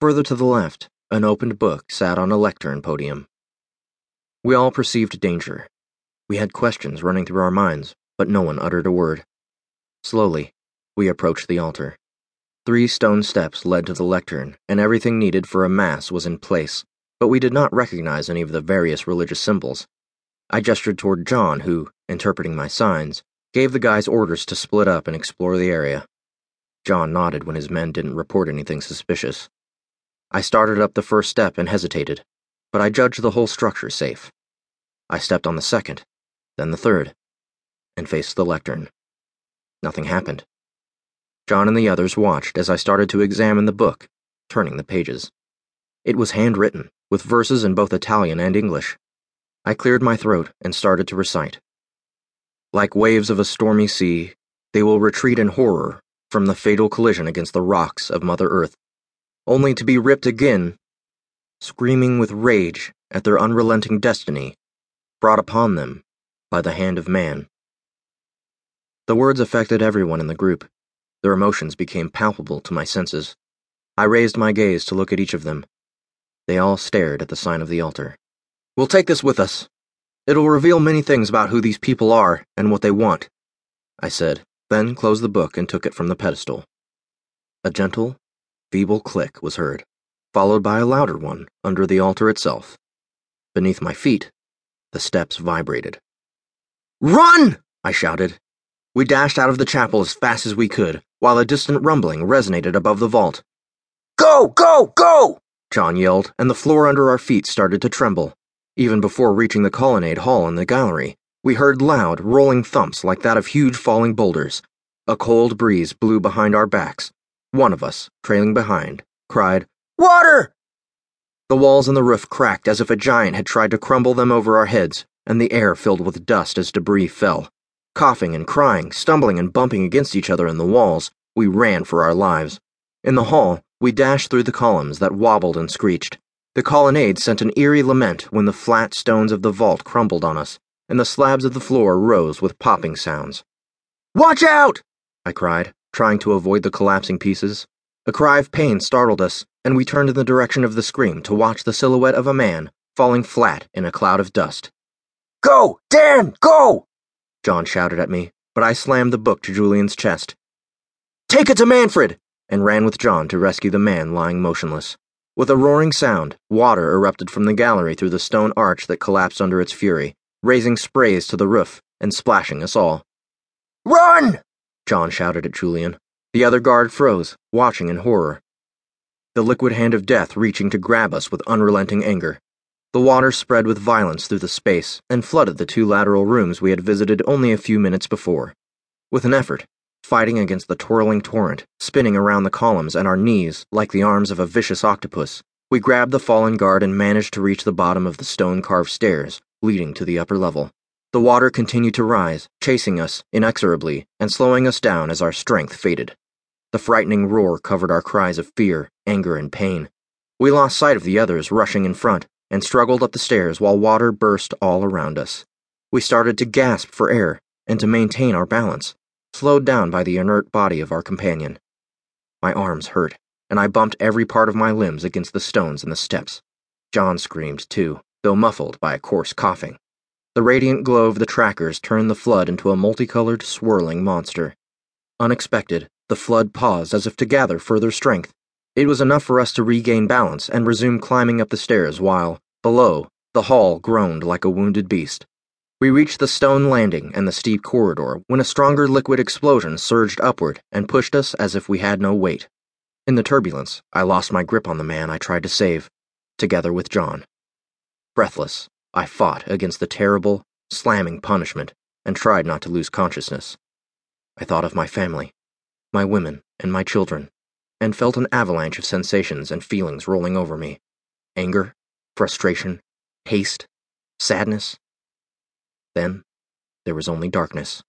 Further to the left, an opened book sat on a lectern podium. We all perceived danger. We had questions running through our minds, but no one uttered a word. Slowly, we approached the altar. Three stone steps led to the lectern, and everything needed for a mass was in place, but we did not recognize any of the various religious symbols. I gestured toward John, who, interpreting my signs, gave the guys orders to split up and explore the area. John nodded when his men didn't report anything suspicious. I started up the first step and hesitated, but I judged the whole structure safe. I stepped on the second, then the third, and faced the lectern. Nothing happened. John and the others watched as I started to examine the book, turning the pages. It was handwritten, with verses in both Italian and English. I cleared my throat and started to recite. Like waves of a stormy sea, they will retreat in horror from the fatal collision against the rocks of Mother Earth, only to be ripped again, screaming with rage at their unrelenting destiny brought upon them by the hand of man. The words affected everyone in the group. Their emotions became palpable to my senses. I raised my gaze to look at each of them. They all stared at the sign of the altar. We'll take this with us. It'll reveal many things about who these people are and what they want, I said, then closed the book and took it from the pedestal. A gentle, feeble click was heard, followed by a louder one under the altar itself. Beneath my feet, the steps vibrated. Run! I shouted. We dashed out of the chapel as fast as we could, while a distant rumbling resonated above the vault. Go, go, go! John yelled, and the floor under our feet started to tremble. Even before reaching the colonnade hall in the gallery, we heard loud, rolling thumps like that of huge falling boulders. A cold breeze blew behind our backs. One of us, trailing behind, cried, Water! The walls and the roof cracked as if a giant had tried to crumble them over our heads, and the air filled with dust as debris fell. Coughing and crying, stumbling and bumping against each other in the walls, we ran for our lives. In the hall, we dashed through the columns that wobbled and screeched. The colonnade sent an eerie lament when the flat stones of the vault crumbled on us, and the slabs of the floor rose with popping sounds. Watch out! I cried, trying to avoid the collapsing pieces. A cry of pain startled us, and we turned in the direction of the scream to watch the silhouette of a man falling flat in a cloud of dust. Go, Dan, go! John shouted at me, but I slammed the book to Julian's chest. Take it to Manfred! and ran with John to rescue the man lying motionless. With a roaring sound, water erupted from the gallery through the stone arch that collapsed under its fury, raising sprays to the roof and splashing us all. Run! John shouted at Julian. The other guard froze, watching in horror. The liquid hand of death reaching to grab us with unrelenting anger. The water spread with violence through the space and flooded the two lateral rooms we had visited only a few minutes before. With an effort, fighting against the twirling torrent, spinning around the columns and our knees like the arms of a vicious octopus, we grabbed the fallen guard and managed to reach the bottom of the stone carved stairs leading to the upper level. The water continued to rise, chasing us inexorably and slowing us down as our strength faded. The frightening roar covered our cries of fear, anger, and pain. We lost sight of the others rushing in front and struggled up the stairs while water burst all around us. We started to gasp for air and to maintain our balance slowed down by the inert body of our companion. My arms hurt, and I bumped every part of my limbs against the stones and the steps. John screamed, too, though muffled by a coarse coughing. The radiant glow of the trackers turned the flood into a multicolored, swirling monster. Unexpected, the flood paused as if to gather further strength. It was enough for us to regain balance and resume climbing up the stairs while, below, the hall groaned like a wounded beast. We reached the stone landing and the steep corridor when a stronger liquid explosion surged upward and pushed us as if we had no weight. In the turbulence, I lost my grip on the man I tried to save, together with John. Breathless, I fought against the terrible, slamming punishment and tried not to lose consciousness. I thought of my family, my women, and my children, and felt an avalanche of sensations and feelings rolling over me anger, frustration, haste, sadness, then there was only darkness.